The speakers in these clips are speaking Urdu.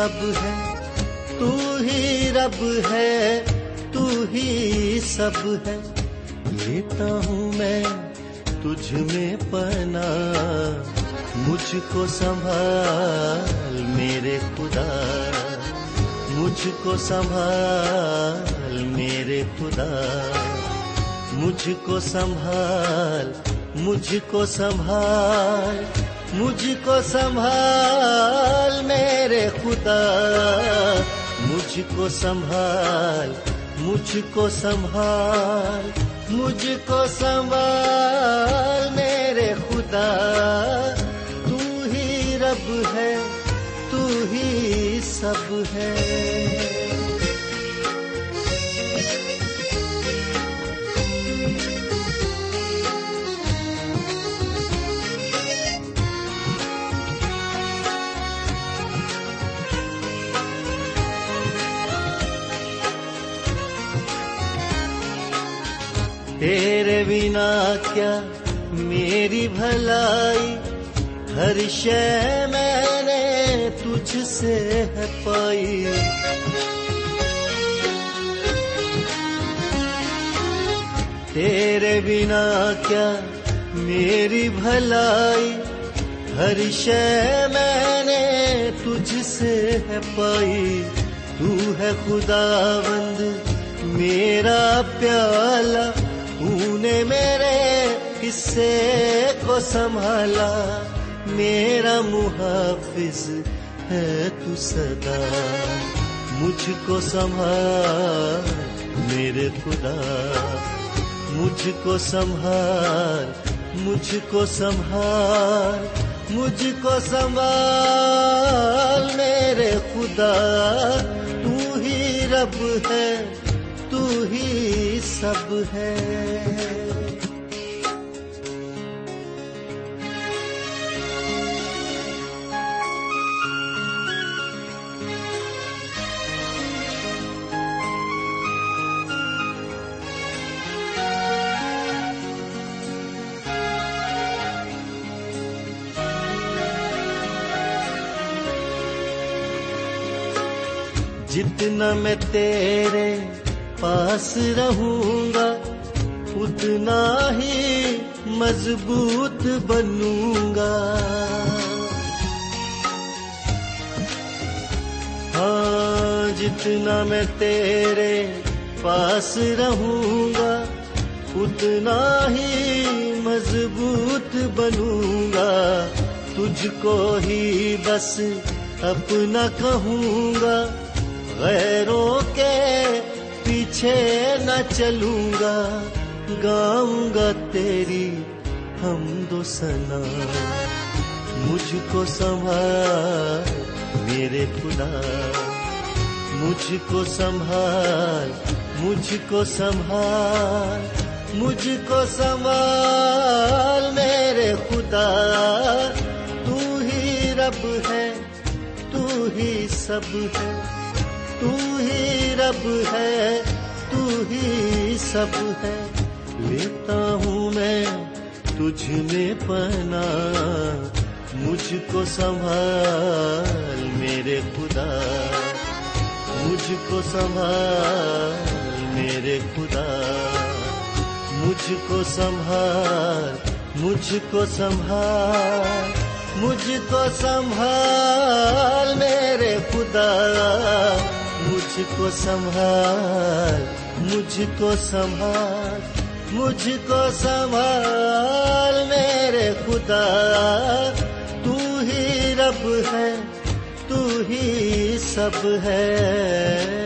سب ہے، تو ہی رب ہے، تو ہی سب ہے۔ لیتا ہوں میں تجھ میں پنا مجھ کو سنبھال میرے خدا۔ مجھ کو سنبھال میرے خدا۔ مجھ کو سنبھال، مجھ کو سنبھال مجھ کو سنبھال میرے خدا، مجھ کو سنبھال، مجھ کو سنبھال، مجھ کو سنبھال میرے خدا۔ تو ہی رب ہے، تو ہی سب ہے۔ تیرے بنا کیا میری بھلائی، ہر شے میں نے تجھ سے ہے پائی۔ تیرے بنا کیا میری بھلائی، ہر شے میں نے تجھ سے ہے پائی۔ تو ہے خدا بند میرا پیالہ نے میرے حصے کو سنبھالا، میرا محافظ ہے تو سدا مجھ کو سنبھال، میرے خدا۔ مجھ کو سنبھال، مجھ کو سنبھال، مجھ کو سنبھال، میرے خدا۔ تو ہی رب ہے۔ تو ہی سب ہے۔ جتنا میں تیرے پاس رہوں گا، اتنا ہی مضبوط بنوں گا۔ ہاں جتنا میں تیرے پاس رہوں گا، اتنا ہی مضبوط بنوں گا۔ تجھ کو ہی بس اپنا کہوں گا، غیروں پیچھے نہ چلوں گا گاؤں گا تیری ہم دو سنا۔ مجھ کو سنبھال میرے خدا۔ مجھ کو سنبھال مجھ کو سنبھال مجھ کو سنبھال میرے خدا۔ تو ہی رب ہے ہی سب ہے، تو ہی رب ہے۔ تو ہی سب ہے۔ لیتا ہوں میں تجھ میں پنا مجھ کو سنبھال میرے خدا۔ مجھ کو سنبھال میرے خدا۔ مجھ کو سنبھال، مجھ کو سنبھال، مجھ کو سنبھال میرے خدا۔ مجھ کو سنبھال مجھ کو سنبھال مجھ کو سنبھال میرے خدا، تو ہی رب ہے، تو ہی سب ہے۔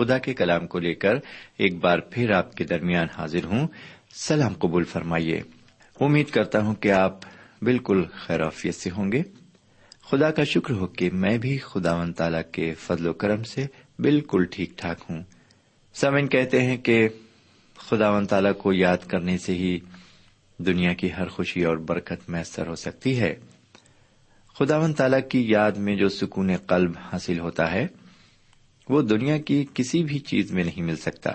خدا کے کلام کو لے کر ایک بار پھر آپ کے درمیان حاضر ہوں۔ سلام قبول فرمائیے۔ امید کرتا ہوں کہ آپ بالکل خیرافیت سے ہوں گے۔ خدا کا شکر ہو کہ میں بھی خدا و تعالی کے فضل و کرم سے بالکل ٹھیک ٹھاک ہوں۔ سمن کہتے ہیں کہ خدا و تعالی کو یاد کرنے سے ہی دنیا کی ہر خوشی اور برکت میسر ہو سکتی ہے۔ خدا و تعالی کی یاد میں جو سکون قلب حاصل ہوتا ہے وہ دنیا کی کسی بھی چیز میں نہیں مل سکتا۔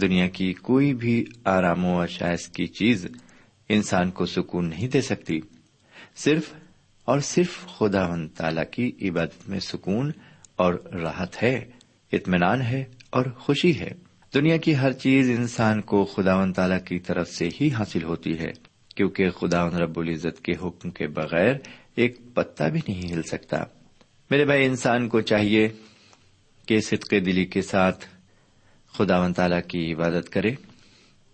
دنیا کی کوئی بھی آرام و اشائش کی چیز انسان کو سکون نہیں دے سکتی۔ صرف اور صرف خدا و تعالی کی عبادت میں سکون اور راحت ہے، اطمینان ہے اور خوشی ہے۔ دنیا کی ہر چیز انسان کو خدا و تعالی کی طرف سے ہی حاصل ہوتی ہے، کیونکہ خدا رب العزت کے حکم کے بغیر ایک پتا بھی نہیں ہل سکتا۔ میرے بھائی، انسان کو چاہیے کہ صدق دلی کے ساتھ خدا و تعالی کی عبادت کرے۔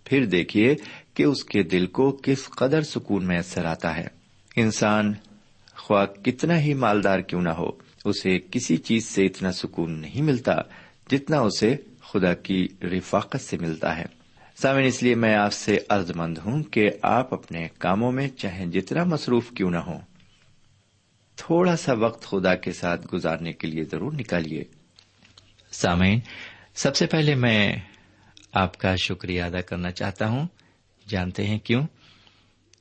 پھر دیکھیے کہ اس کے دل کو کس قدر سکون میسر آتا ہے۔ انسان خواہ کتنا ہی مالدار کیوں نہ ہو، اسے کسی چیز سے اتنا سکون نہیں ملتا جتنا اسے خدا کی رفاقت سے ملتا ہے۔ سامن اس لیے میں آپ سے عرض مند ہوں کہ آپ اپنے کاموں میں چاہے جتنا مصروف کیوں نہ ہو تھوڑا سا وقت خدا کے ساتھ گزارنے کے لیے ضرور نکالیے۔ سامعین، سب سے پہلے میں آپ کا شکریہ ادا کرنا چاہتا ہوں۔ جانتے ہیں کیوں؟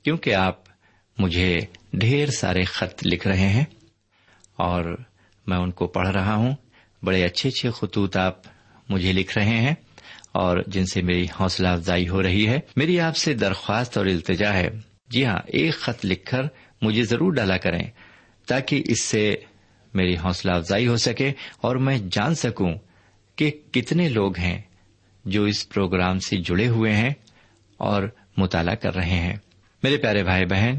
کیونکہ آپ مجھے ڈھیر سارے خط لکھ رہے ہیں اور میں ان کو پڑھ رہا ہوں۔ بڑے اچھے اچھے خطوط آپ مجھے لکھ رہے ہیں اور جن سے میری حوصلہ افزائی ہو رہی ہے۔ میری آپ سے درخواست اور التجا ہے۔ جی ہاں ایک خط لکھ کر مجھے ضرور ڈالا کریں تاکہ اس سے میری حوصلہ افزائی ہو سکے اور میں جان سکوں کہ کتنے لوگ ہیں جو اس پروگرام سے جڑے ہوئے ہیں اور مطالعہ کر رہے ہیں۔ میرے پیارے بھائی بہن،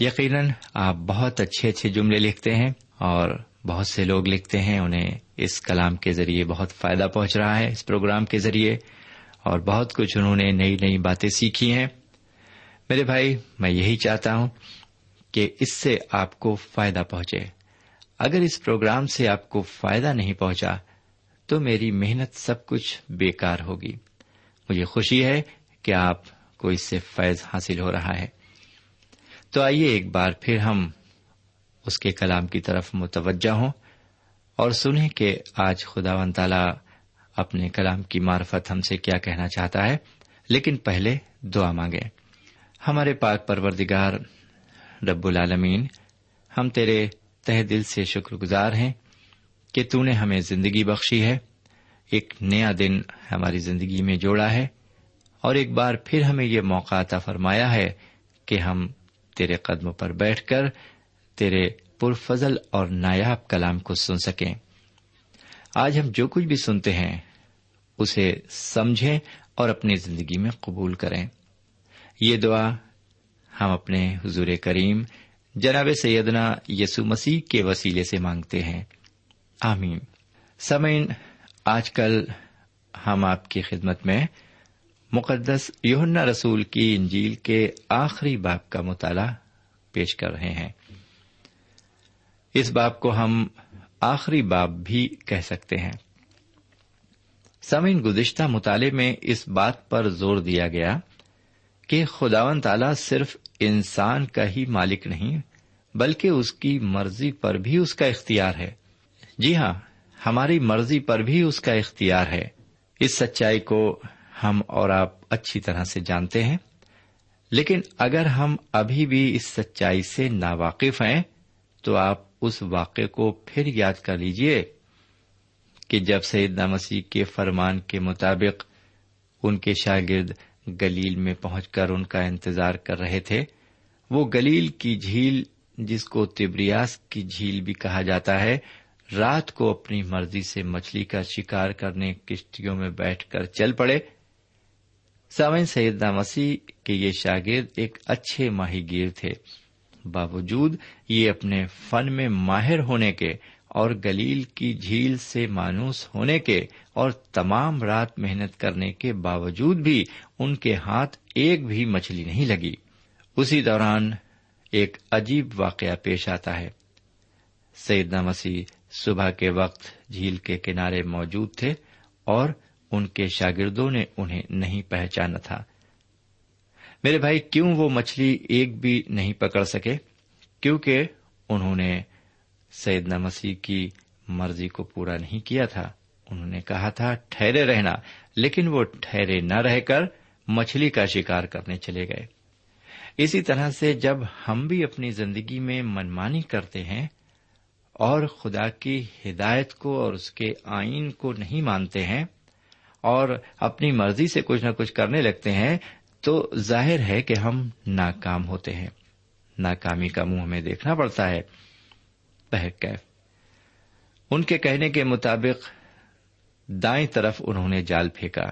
یقیناً آپ بہت اچھے اچھے جملے لکھتے ہیں اور بہت سے لوگ لکھتے ہیں، انہیں اس کلام کے ذریعے بہت فائدہ پہنچ رہا ہے، اس پروگرام کے ذریعے، اور بہت کچھ انہوں نے نئی نئی باتیں سیکھی ہیں۔ میرے بھائی، میں یہی چاہتا ہوں کہ اس سے آپ کو فائدہ پہنچے۔ اگر اس پروگرام سے آپ کو فائدہ نہیں پہنچا، تو میری محنت سب کچھ بیکار ہوگی۔ مجھے خوشی ہے کہ آپ کو اس سے فیض حاصل ہو رہا ہے۔ تو آئیے ایک بار پھر ہم اس کے کلام کی طرف متوجہ ہوں اور سنیں کہ آج خدا و تعالی اپنے کلام کی معرفت ہم سے کیا کہنا چاہتا ہے۔ لیکن پہلے دعا مانگے ہمارے پاک پروردگار رب العالمین، ہم تیرے تہ دل سے شکر گزار ہیں کہ تو نے ہمیں زندگی بخشی ہے۔ ایک نیا دن ہماری زندگی میں جوڑا ہے اور ایک بار پھر ہمیں یہ موقع عطا فرمایا ہے کہ ہم تیرے قدموں پر بیٹھ کر تیرے پرفضل اور نایاب کلام کو سن سکیں۔ آج ہم جو کچھ بھی سنتے ہیں، اسے سمجھیں اور اپنی زندگی میں قبول کریں۔ یہ دعا ہم اپنے حضور کریم جناب سیدنا یسو مسیح کے وسیلے سے مانگتے ہیں۔ آمین۔ سمعین آج کل ہم آپ کی خدمت میں مقدس یونا رسول کی انجیل کے آخری باپ کا مطالعہ پیش کر رہے ہیں۔ اس باپ کو ہم آخری باب بھی کہہ سکتے ہیں۔ سمین گزشتہ مطالعے میں اس بات پر زور دیا گیا کہ خداون تعالی صرف انسان کا ہی مالک نہیں، بلکہ اس کی مرضی پر بھی اس کا اختیار ہے۔ جی ہاں ہماری مرضی پر بھی اس کا اختیار ہے۔ اس سچائی کو ہم اور آپ اچھی طرح سے جانتے ہیں، لیکن اگر ہم ابھی بھی اس سچائی سے ناواقف ہیں، تو آپ اس واقعے کو پھر یاد کر لیجیے کہ جب سعید مسیح کے فرمان کے مطابق ان کے شاگرد گلیل میں پہنچ کر ان کا انتظار کر رہے تھے۔ وہ گلیل کی جھیل، جس کو تبریاس کی جھیل بھی کہا جاتا ہے، رات کو اپنی مرضی سے مچھلی کا شکار کرنے کشتیوں میں بیٹھ کر چل پڑے۔ سامن سیدنا مسیح کے یہ شاگرد ایک اچھے ماہی گیر تھے۔ باوجود یہ اپنے فن میں ماہر ہونے کے اور گلیل کی جھیل سے مانوس ہونے کے اور تمام رات محنت کرنے کے باوجود بھی ان کے ہاتھ ایک بھی مچھلی نہیں لگی۔ اسی دوران ایک عجیب واقعہ پیش آتا ہے۔ سیدنا مسیح صبح کے وقت جھیل کے کنارے موجود تھے اور ان کے شاگردوں نے انہیں نہیں پہچانا تھا۔ میرے بھائی، کیوں وہ مچھلی ایک بھی نہیں پکڑ سکے؟ کیونکہ انہوں نے سیدنا مسیح کی مرضی کو پورا نہیں کیا تھا۔ انہوں نے کہا تھا، ٹھہرے رہنا۔ لیکن وہ ٹھہرے نہ رہ کر مچھلی کا شکار کرنے چلے گئے۔ اسی طرح سے جب ہم بھی اپنی زندگی میں منمانی کرتے ہیں اور خدا کی ہدایت کو اور اس کے آئین کو نہیں مانتے ہیں اور اپنی مرضی سے کچھ نہ کچھ کرنے لگتے ہیں، تو ظاہر ہے کہ ہم ناکام ہوتے ہیں۔ ناکامی کا منہ ہمیں دیکھنا پڑتا ہے۔ ان کے کہنے کے مطابق دائیں طرف انہوں نے جال پھینکا۔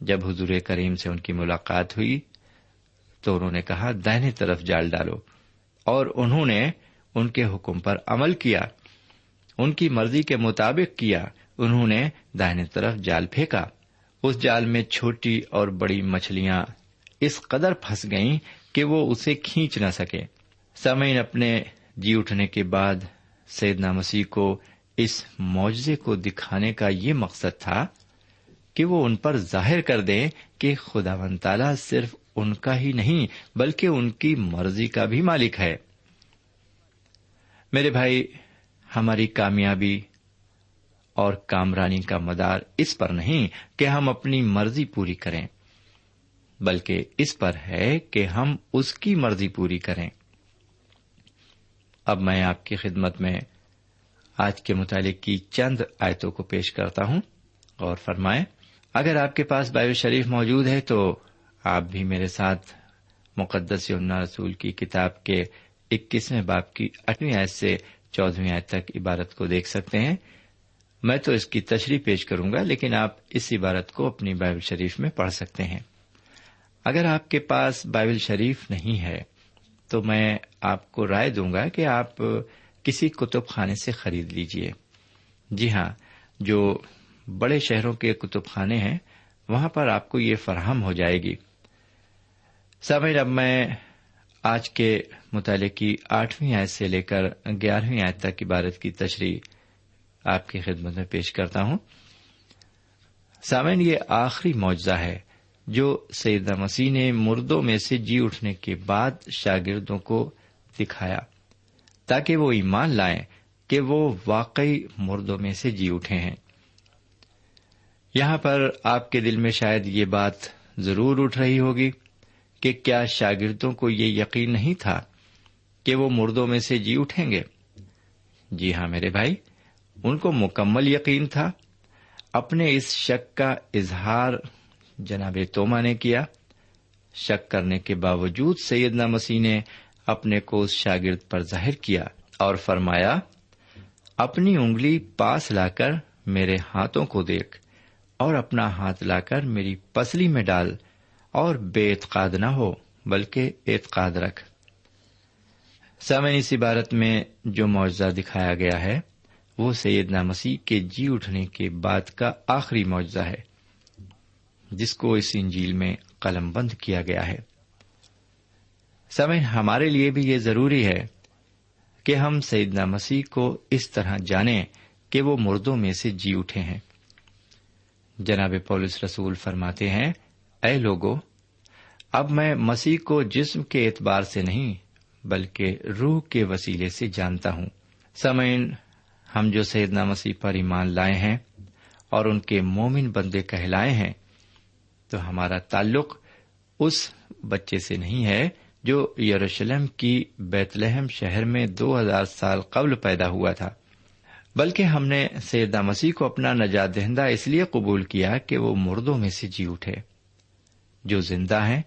جب حضور کریم سے ان کی ملاقات ہوئی تو انہوں نے کہا، دائیں طرف جال ڈالو۔ اور انہوں نے ان کے حکم پر عمل کیا۔ ان کی مرضی کے مطابق کیا۔ انہوں نے دائیں طرف جال پھینکا۔ اس جال میں چھوٹی اور بڑی مچھلیاں اس قدر پھنس گئیں کہ وہ اسے کھینچ نہ سکے سمعین اپنے جی اٹھنے کے بعد سیدنا مسیح کو اس معجزے کو دکھانے کا یہ مقصد تھا کہ وہ ان پر ظاہر کر دیں کہ خدا و تعالی صرف ان کا ہی نہیں بلکہ ان کی مرضی کا بھی مالک ہے۔ میرے بھائی، ہماری کامیابی اور کامرانی کا مدار اس پر نہیں کہ ہم اپنی مرضی پوری کریں، بلکہ اس پر ہے کہ ہم اس کی مرضی پوری کریں۔ اب میں آپ کی خدمت میں آج کے متعلق کی چند آیتوں کو پیش کرتا ہوں اور فرمائیں، اگر آپ کے پاس بائیو شریف موجود ہے تو آپ بھی میرے ساتھ مقدس یمنا رسول کی کتاب کے اکیسویں باپ کی آٹھویں آیت سے چودہویں آیت تک عبارت کو دیکھ سکتے ہیں۔ میں تو اس کی تشریح پیش کروں گا، لیکن آپ اس عبارت کو اپنی بائبل شریف میں پڑھ سکتے ہیں۔ اگر آپ کے پاس بائبل شریف نہیں ہے تو میں آپ کو رائے دوں گا کہ آپ کسی کتب خانے سے خرید لیجیے جی ہاں جو بڑے شہروں کے کتب خانے ہیں، وہاں پر آپ کو یہ فراہم ہو جائے گی۔ سمیر اب میں آج کے مطالعے کی آٹھویں آیت سے لے کر گیارہویں آیت تک عبارت کی تشریح آپ کی خدمت میں پیش کرتا ہوں۔ سامعین، یہ آخری معاوضہ ہے۔ جو سیدہ مسیح نے مردوں میں سے جی اٹھنے کے بعد شاگردوں کو دکھایا، تاکہ وہ ایمان لائیں کہ وہ واقعی مردوں میں سے جی اٹھے ہیں۔ یہاں پر آپ کے دل میں شاید یہ بات ضرور اٹھ رہی ہوگی کہ کیا شاگردوں کو یہ یقین نہیں تھا کہ وہ مردوں میں سے جی اٹھیں گے؟ جی ہاں میرے بھائی، ان کو مکمل یقین تھا۔ اپنے اس شک کا اظہار جناب توما نے کیا۔ شک کرنے کے باوجود سیدنا مسیح نے اپنے کو اس شاگرد پر ظاہر کیا اور فرمایا، اپنی انگلی پاس لا کر میرے ہاتھوں کو دیکھ اور اپنا ہاتھ لا کر میری پسلی میں ڈال اور بے اعتقاد نہ ہو بلکہ اعتقاد رکھ۔ سمن اس عبارت میں جو معاوضہ دکھایا گیا ہے، وہ سیدنا مسیح کے جی اٹھنے کے بعد کا آخری معاوضہ ہے۔ جس کو اس انجیل میں قلم بند کیا گیا ہے۔ سمے، ہمارے لیے بھی یہ ضروری ہے کہ ہم سیدنا مسیح کو اس طرح جانیں کہ وہ مردوں میں سے جی اٹھے ہیں۔ جناب پولس رسول فرماتے ہیں، اے لوگو، اب میں مسیح کو جسم کے اعتبار سے نہیں بلکہ روح کے وسیلے سے جانتا ہوں۔ سمعین ہم جو سیدنا مسیح پر ایمان لائے ہیں اور ان کے مومن بندے کہلائے ہیں تو ہمارا تعلق اس بچے سے نہیں ہے جو یروشلم کی بیت لہم شہر میں دو ہزار سال قبل پیدا ہوا تھا۔ بلکہ ہم نے سیدہ مسیح کو اپنا نجات دہندہ اس لیے قبول کیا کہ وہ مردوں میں سے جی اٹھے۔ جو زندہ ہیں،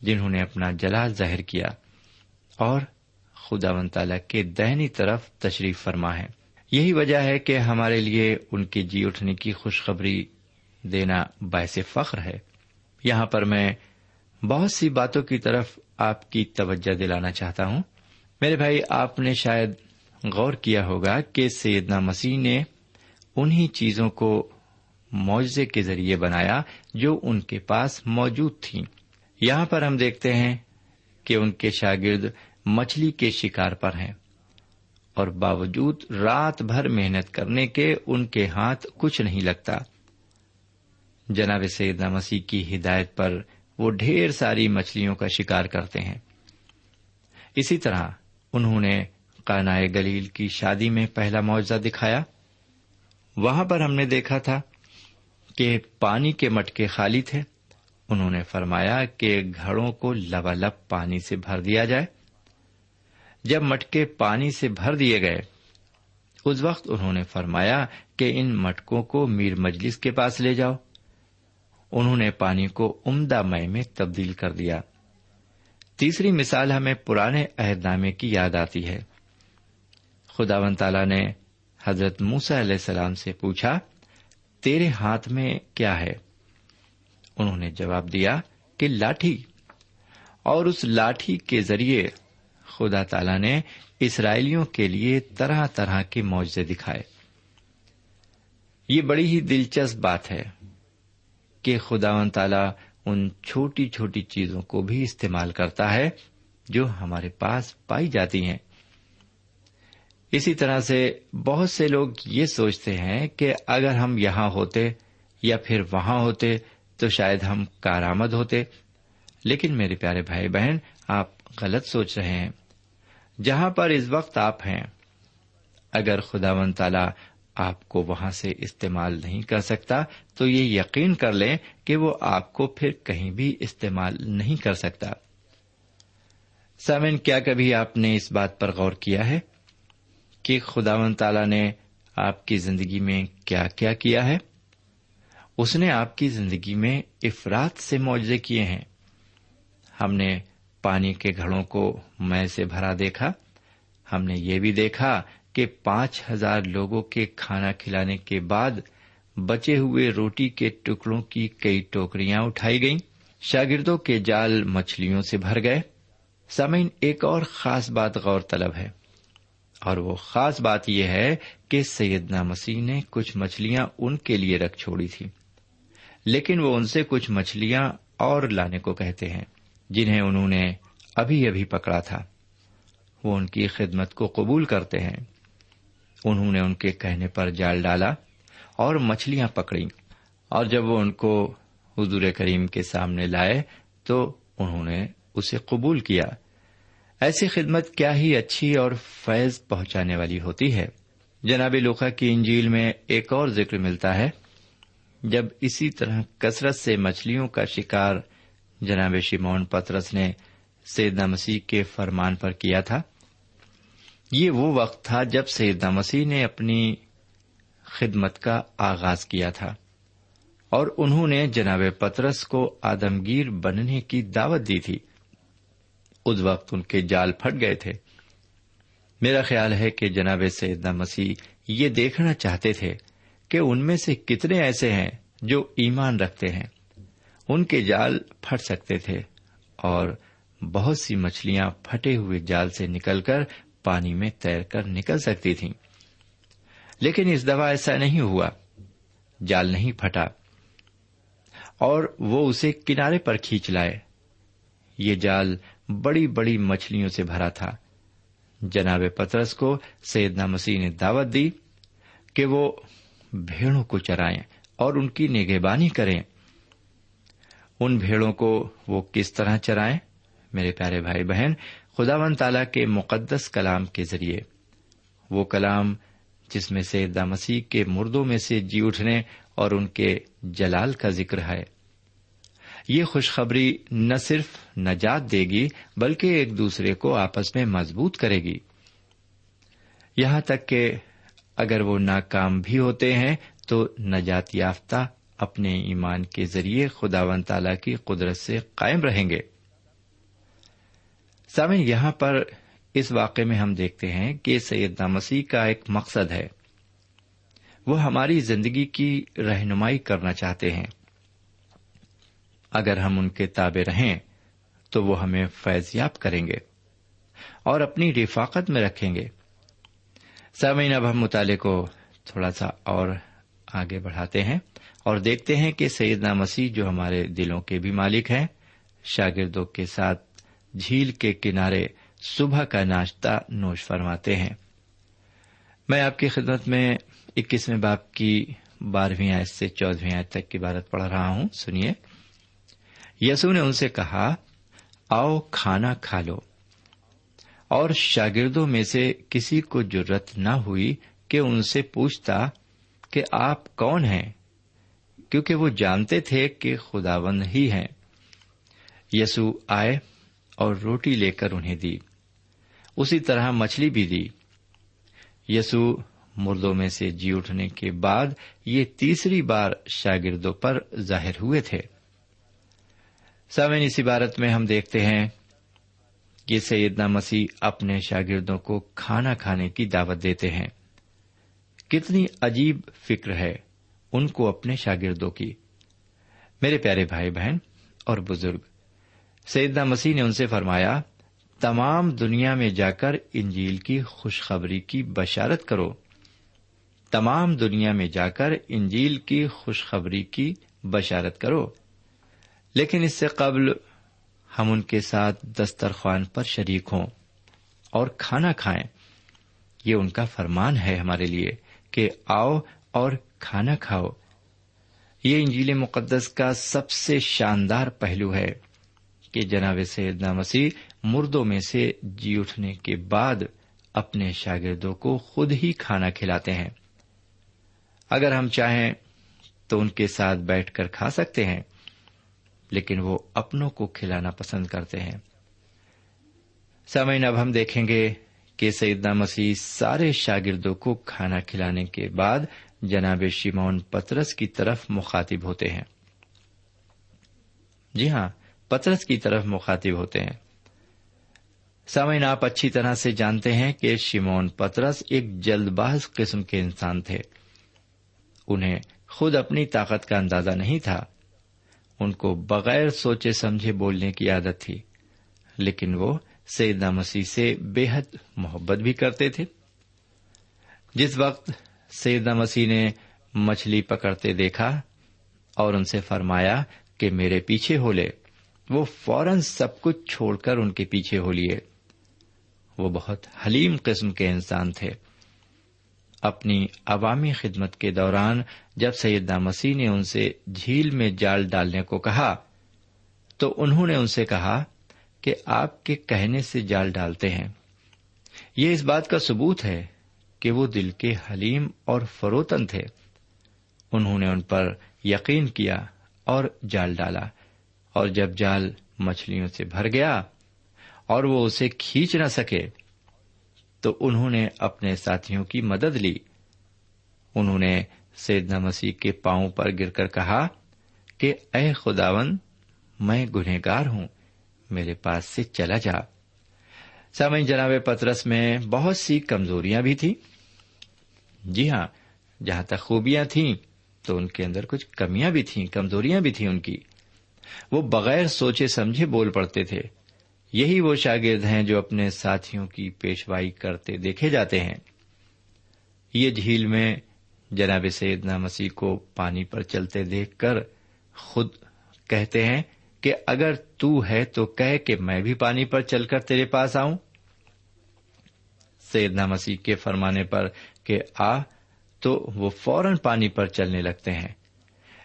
جنہوں نے اپنا جلال ظاہر کیا۔ اور خدا و تعالی کے دہنی طرف تشریف فرما ہے۔ یہی وجہ ہے کہ ہمارے لیے ان کے جی اٹھنے کی خوشخبری دینا باعث فخر ہے۔ یہاں پر میں بہت سی باتوں کی طرف آپ کی توجہ دلانا چاہتا ہوں۔ میرے بھائی، آپ نے شاید غور کیا ہوگا کہ سیدنا مسیح نے انہی چیزوں کو معاوضے کے ذریعے بنایا جو ان کے پاس موجود تھیں۔ یہاں پر ہم دیکھتے ہیں کہ ان کے شاگرد مچھلی کے شکار پر ہیں اور باوجود رات بھر محنت کرنے کے ان کے ہاتھ کچھ نہیں لگتا۔ جناب سیدنا مسیح کی ہدایت پر وہ ڈھیر ساری مچھلیوں کا شکار کرتے ہیں۔ اسی طرح انہوں نے کانا گلیل کی شادی میں پہلا معاوضہ دکھایا۔ وہاں پر ہم نے دیکھا تھا کہ پانی کے مٹکے خالی تھے۔ انہوں نے فرمایا کہ گھڑوں کو لبالب پانی سے بھر دیا جائے۔ جب مٹکے پانی سے بھر دیے گئے، اس وقت انہوں نے فرمایا کہ ان مٹکوں کو میر مجلس کے پاس لے جاؤ۔ انہوں نے پانی کو عمدہ مئے میں تبدیل کر دیا۔ تیسری مثال ہمیں پرانے عہد نامے کی یاد آتی ہے۔ خدا ون تعالی نے حضرت موسا علیہ السلام سے پوچھا، تیرے ہاتھ میں کیا ہے؟ انہوں نے جواب دیا کہ لاٹھی۔ اور اس لاٹھی کے ذریعے خدا تعالی نے اسرائیلیوں کے لیے طرح طرح کے معاوضے دکھائے۔ یہ بڑی ہی دلچسپ بات ہے۔ کہ خدا و تعالی ان چھوٹی چھوٹی چیزوں کو بھی استعمال کرتا ہے جو ہمارے پاس پائی جاتی ہیں۔ اسی طرح سے بہت سے لوگ یہ سوچتے ہیں کہ اگر ہم یہاں ہوتے یا پھر وہاں ہوتے تو شاید ہم کارآمد ہوتے۔ لیکن میرے پیارے بھائی بہن، آپ غلط سوچ رہے ہیں۔ جہاں پر اس وقت آپ ہیں، اگر خدا و تعالی آپ کو وہاں سے استعمال نہیں کر سکتا، تو یہ یقین کر لیں کہ وہ آپ کو پھر کہیں بھی استعمال نہیں کر سکتا۔ سامن کیا کبھی آپ نے اس بات پر غور کیا ہے کہ خدا و تعالی نے آپ کی زندگی میں کیا کیا کیا ہے؟ اس نے آپ کی زندگی میں افراد سے معاوضے کیے ہیں۔ ہم نے پانی کے گھڑوں کو میں سے بھرا دیکھا، ہم نے یہ بھی دیکھا کہ پانچ ہزار لوگوں کے کھانا کھلانے کے بعد بچے ہوئے روٹی کے ٹکڑوں کی کئی ٹوکریاں اٹھائی گئیں۔ شاگردوں کے جال مچھلیوں سے بھر گئے۔ سمعین ایک اور خاص بات غور طلب ہے۔ اور وہ خاص بات یہ ہے کہ سیدنا مسیح نے کچھ مچھلیاں ان کے لیے رکھ چھوڑی تھی۔ لیکن وہ ان سے کچھ مچھلیاں اور لانے کو کہتے ہیں، جنہیں انہوں نے ابھی ابھی پکڑا تھا۔ وہ ان کی خدمت کو قبول کرتے ہیں۔ انہوں نے ان کے کہنے پر جال ڈالا اور مچھلیاں پکڑی اور جب وہ ان کو حضور کریم کے سامنے لائے تو انہوں نے اسے قبول کیا۔ ایسی خدمت کیا ہی اچھی اور فیض پہنچانے والی ہوتی ہے۔ جناب لوکھا کی انجیل میں ایک اور ذکر ملتا ہے۔ جب اسی طرح کثرت سے مچھلیوں کا شکار جناب شیمون پترس نے سیدنا مسیح کے فرمان پر کیا تھا یہ وہ وقت تھا جب سیدنا مسیح نے اپنی خدمت کا آغاز کیا تھا اور انہوں نے جناب پترس کو آدمگیر بننے کی دعوت دی تھی۔ اس وقت ان کے جال پھٹ گئے تھے۔ میرا خیال ہے کہ جناب سیدنا مسیح یہ دیکھنا چاہتے تھے کہ ان میں سے کتنے ایسے ہیں جو ایمان رکھتے ہیں۔ ان کے جال پھٹ سکتے تھے اور بہت سی مچھلیاں پھٹے ہوئے جال سے نکل کر پانی میں تیر کر نکل سکتی تھیں۔ لیکن اس دفعہ ایسا نہیں ہوا۔ جال نہیں پھٹا۔ اور وہ اسے کنارے پر کھینچ لائے۔ یہ جال بڑی بڑی مچھلیوں سے بھرا تھا۔ جناب پترس کو سیدنا مسیح نے دعوت دی کہ وہ بھیڑوں کو چرائیں اور ان کی نگہبانی کریں۔ ان بھیڑوں کو وہ کس طرح چرائیں؟ میرے پیارے بھائی بہن خدا و تعالی کے مقدس کلام کے ذریعے۔ وہ کلام جس میں سے دا مسیح کے مردوں میں سے جی اٹھنے اور ان کے جلال کا ذکر ہے۔ یہ خوشخبری نہ صرف نجات دے گی، بلکہ ایک دوسرے کو آپس میں مضبوط کرے گی۔ یہاں تک کہ اگر وہ ناکام بھی ہوتے ہیں، تو نجات یافتہ اپنے ایمان کے ذریعے خدا و تعالی کی قدرت سے قائم رہیں گے۔ سامن یہاں پر اس واقعے میں ہم دیکھتے ہیں کہ سیدنا مسیح کا ایک مقصد ہے۔ وہ ہماری زندگی کی رہنمائی کرنا چاہتے ہیں۔ اگر ہم ان کے تابے رہیں، تو وہ ہمیں فیضیاب کریں گے اور اپنی رفاقت میں رکھیں گے۔ سامعین، اب ہم مطالعے کو تھوڑا سا اور آگے بڑھاتے ہیں اور دیکھتے ہیں کہ سیدنا مسیح جو ہمارے دلوں کے بھی مالک ہیں، شاگردوں کے ساتھ جھیل کے کنارے صبح کا ناشتہ نوش فرماتے ہیں۔ میں آپ کی خدمت میں اکیسویں باپ کی بارہویں آیت سے چودہویں آیت تک کی بارت پڑھ رہا ہوں۔ سنیے۔ یسو نے ان سے کہا، آؤ کھانا کھا لو۔ اور شاگردوں میں سے کسی کو ضرورت نہ ہوئی کہ ان سے پوچھتا کہ آپ کون ہیں؟ کیونکہ وہ جانتے تھے کہ خداوند ہی ہیں۔ یسو آئے اور روٹی لے کر انہیں دی۔ اسی طرح مچھلی بھی دی۔ یسو مردوں میں سے جی اٹھنے کے بعد یہ تیسری بار شاگردوں پر ظاہر ہوئے تھے۔ سوین اس عبارت میں ہم دیکھتے ہیں کہ سیدنا مسیح اپنے شاگردوں کو کھانا کھانے کی دعوت دیتے ہیں۔ کتنی عجیب فکر ہے ان کو اپنے شاگردوں کی۔ میرے پیارے بھائی بہن اور بزرگ سیدنا مسیح نے ان سے فرمایا، تمام دنیا میں جا کر انجیل کی خوشخبری کی بشارت کرو۔ تمام دنیا میں جا کر انجیل کی خوشخبری کی بشارت کرو۔ لیکن اس سے قبل ہم ان کے ساتھ دسترخوان پر شریک ہوں اور کھانا کھائیں۔ یہ ان کا فرمان ہے ہمارے لیے کہ آؤ اور کھانا کھاؤ۔ یہ انجیل مقدس کا سب سے شاندار پہلو ہے۔ کہ جناب سیدنا مسیح مردوں میں سے جی اٹھنے کے بعد اپنے شاگردوں کو خود ہی کھانا کھلاتے ہیں۔ اگر ہم چاہیں تو ان کے ساتھ بیٹھ کر کھا سکتے ہیں، لیکن وہ اپنوں کو کھلانا پسند کرتے ہیں۔ سمعین اب ہم دیکھیں گے کہ سیدنا مسیح سارے شاگردوں کو کھانا کھلانے کے بعد جناب شیمون پترس کی طرف مخاطب ہوتے ہیں۔ جی ہاں پترس کی طرف مخاطب ہوتے ہیں۔ سامعین، آپ اچھی طرح سے جانتے ہیں کہ شیمون پترس ایک جلد باز قسم کے انسان تھے۔ انہیں خود اپنی طاقت کا اندازہ نہیں تھا۔ ان کو بغیر سوچے سمجھے بولنے کی عادت تھی۔ لیکن وہ سیدنا مسیح سے بے حد محبت بھی کرتے تھے۔ جس وقت سیدنا مسیح نے مچھلی پکڑتے دیکھا اور ان سے فرمایا کہ میرے پیچھے ہو لے۔ وہ فوراً سب کچھ چھوڑ کر ان کے پیچھے ہو لیے۔ وہ بہت حلیم قسم کے انسان تھے۔ اپنی عوامی خدمت کے دوران جب سیدنا مسیح نے ان سے جھیل میں جال ڈالنے کو کہا، تو انہوں نے ان سے کہا کہ آپ کے کہنے سے جال ڈالتے ہیں۔ یہ اس بات کا ثبوت ہے کہ وہ دل کے حلیم اور فروتن تھے۔ انہوں نے ان پر یقین کیا اور جال ڈالا۔ اور جب جال مچھلیوں سے بھر گیا اور وہ اسے کھینچ نہ سکے، تو انہوں نے اپنے ساتھیوں کی مدد لی۔ انہوں نے سیدنا مسیح کے پاؤں پر گر کر کہا کہ، اے خداون، میں گنہگار ہوں، میرے پاس سے چلا جا۔ سامع جناب پترس میں بہت سی کمزوریاں بھی تھیں۔ جی ہاں جہاں تک خوبیاں تھیں، تو ان کے اندر کچھ کمیاں بھی تھیں، کمزوریاں بھی تھیں ان کی۔ وہ بغیر سوچے سمجھے بول پڑتے تھے۔ یہی وہ شاگرد ہیں جو اپنے ساتھیوں کی پیشوائی کرتے دیکھے جاتے ہیں۔ یہ جھیل میں جناب سیدنا مسیح کو پانی پر چلتے دیکھ کر خود کہتے ہیں کہ اگر تو ہے تو کہ میں بھی پانی پر چل کر تیرے پاس آؤں۔ سیدنا مسیح کے فرمانے پر کہ آ، تو وہ فوراً پانی پر چلنے لگتے ہیں۔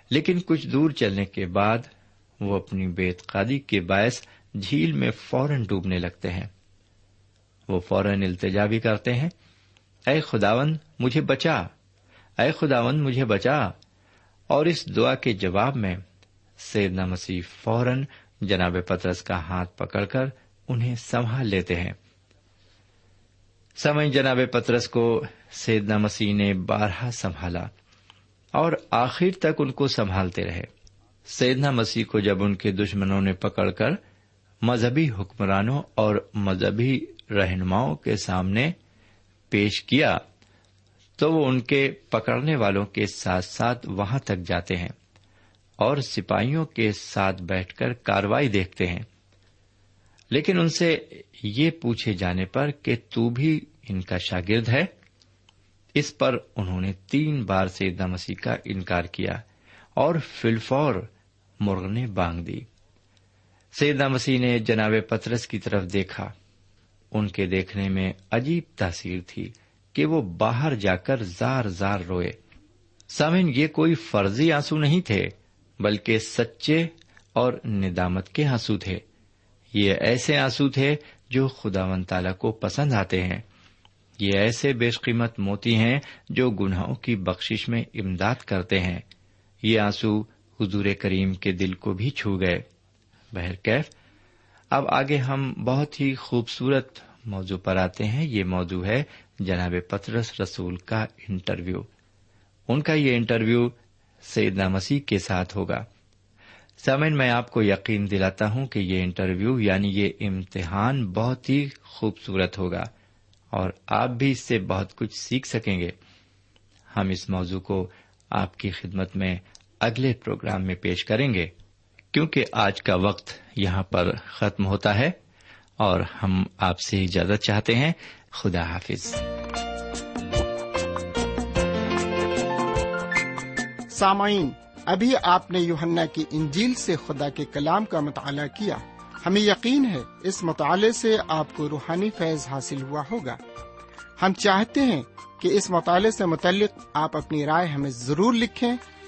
لیکن کچھ دور چلنے کے بعد وہ اپنی بے قادی کے باعث جھیل میں فوراً ڈوبنے لگتے ہیں۔ وہ فوراً التجا بھی کرتے ہیں۔ اے خداون مجھے بچا۔ اے خداون مجھے بچا۔ اور اس دعا کے جواب میں سیدنا مسیح فوراً جناب پترس کا ہاتھ پکڑ کر انہیں سنبھال لیتے ہیں۔ سمئ جناب پترس کو سیدنا مسیح نے بارہ سنبھالا اور آخر تک ان کو سنبھالتے رہے۔ سیدنا مسیح کو جب ان کے دشمنوں نے پکڑ کر مذہبی حکمرانوں اور مذہبی رہنماؤں کے سامنے پیش کیا، تو وہ ان کے پکڑنے والوں کے ساتھ ساتھ وہاں تک جاتے ہیں اور سپاہیوں کے ساتھ بیٹھ کر کاروائی دیکھتے ہیں۔ لیکن ان سے یہ پوچھے جانے پر کہ تو بھی ان کا شاگرد ہے؟ اس پر انہوں نے تین بار سیدنا مسیح کا انکار کیا اور فلفور مرغ نے بانگ دی۔ سیدنا مسیح نے جناب پترس کی طرف دیکھا۔ ان کے دیکھنے میں عجیب تاثیر تھی کہ وہ باہر جا کر زار زار روئے۔ سامن یہ کوئی فرضی آنسو نہیں تھے، بلکہ سچے اور ندامت کے آنسو تھے۔ یہ ایسے آنسو تھے جو خدا و تعالی کو پسند آتے ہیں۔ یہ ایسے بیش قیمت موتی ہیں جو گناہوں کی بخشش میں امداد کرتے ہیں۔ یہ آنسو حضور کریم کے دل کو بھی چھو گئے۔ بہرکیف اب آگے ہم بہت ہی خوبصورت موضوع پر آتے ہیں۔ یہ موضوع ہے جناب پترس رسول کا انٹرویو۔ ان کا یہ انٹرویو سیدنا مسیح کے ساتھ ہوگا۔ سمن میں آپ کو یقین دلاتا ہوں کہ یہ انٹرویو یعنی یہ امتحان بہت ہی خوبصورت ہوگا اور آپ بھی اس سے بہت کچھ سیکھ سکیں گے۔ ہم اس موضوع کو آپ کی خدمت میں اگلے پروگرام میں پیش کریں گے، کیونکہ آج کا وقت یہاں پر ختم ہوتا ہے، اور ہم آپ سے اجازت چاہتے ہیں۔ خدا حافظ۔ سامعین، ابھی آپ نے یوہنا کی انجیل سے خدا کے کلام کا مطالعہ کیا۔ ہمیں یقین ہے اس مطالعے سے آپ کو روحانی فیض حاصل ہوا ہوگا۔ ہم چاہتے ہیں کہ اس مطالعے سے متعلق آپ اپنی رائے ہمیں ضرور لکھیں۔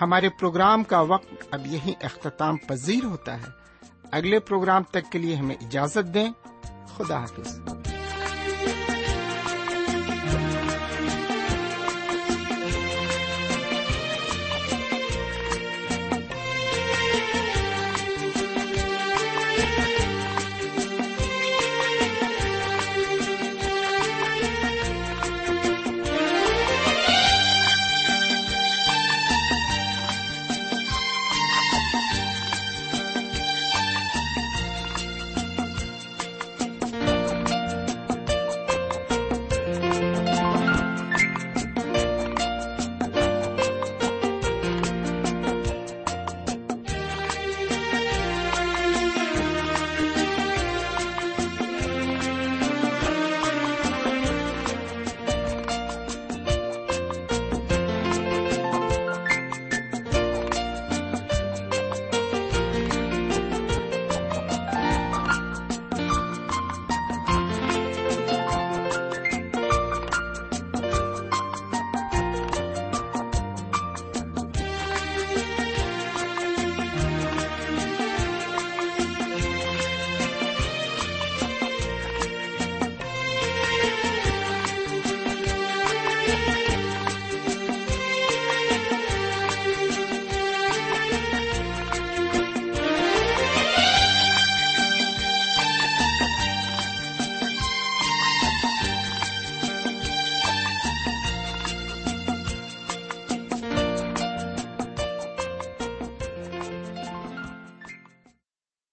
ہمارے پروگرام کا وقت اب یہی اختتام پذیر ہوتا ہے۔ اگلے پروگرام تک کے لیے ہمیں اجازت دیں۔ خدا حافظ۔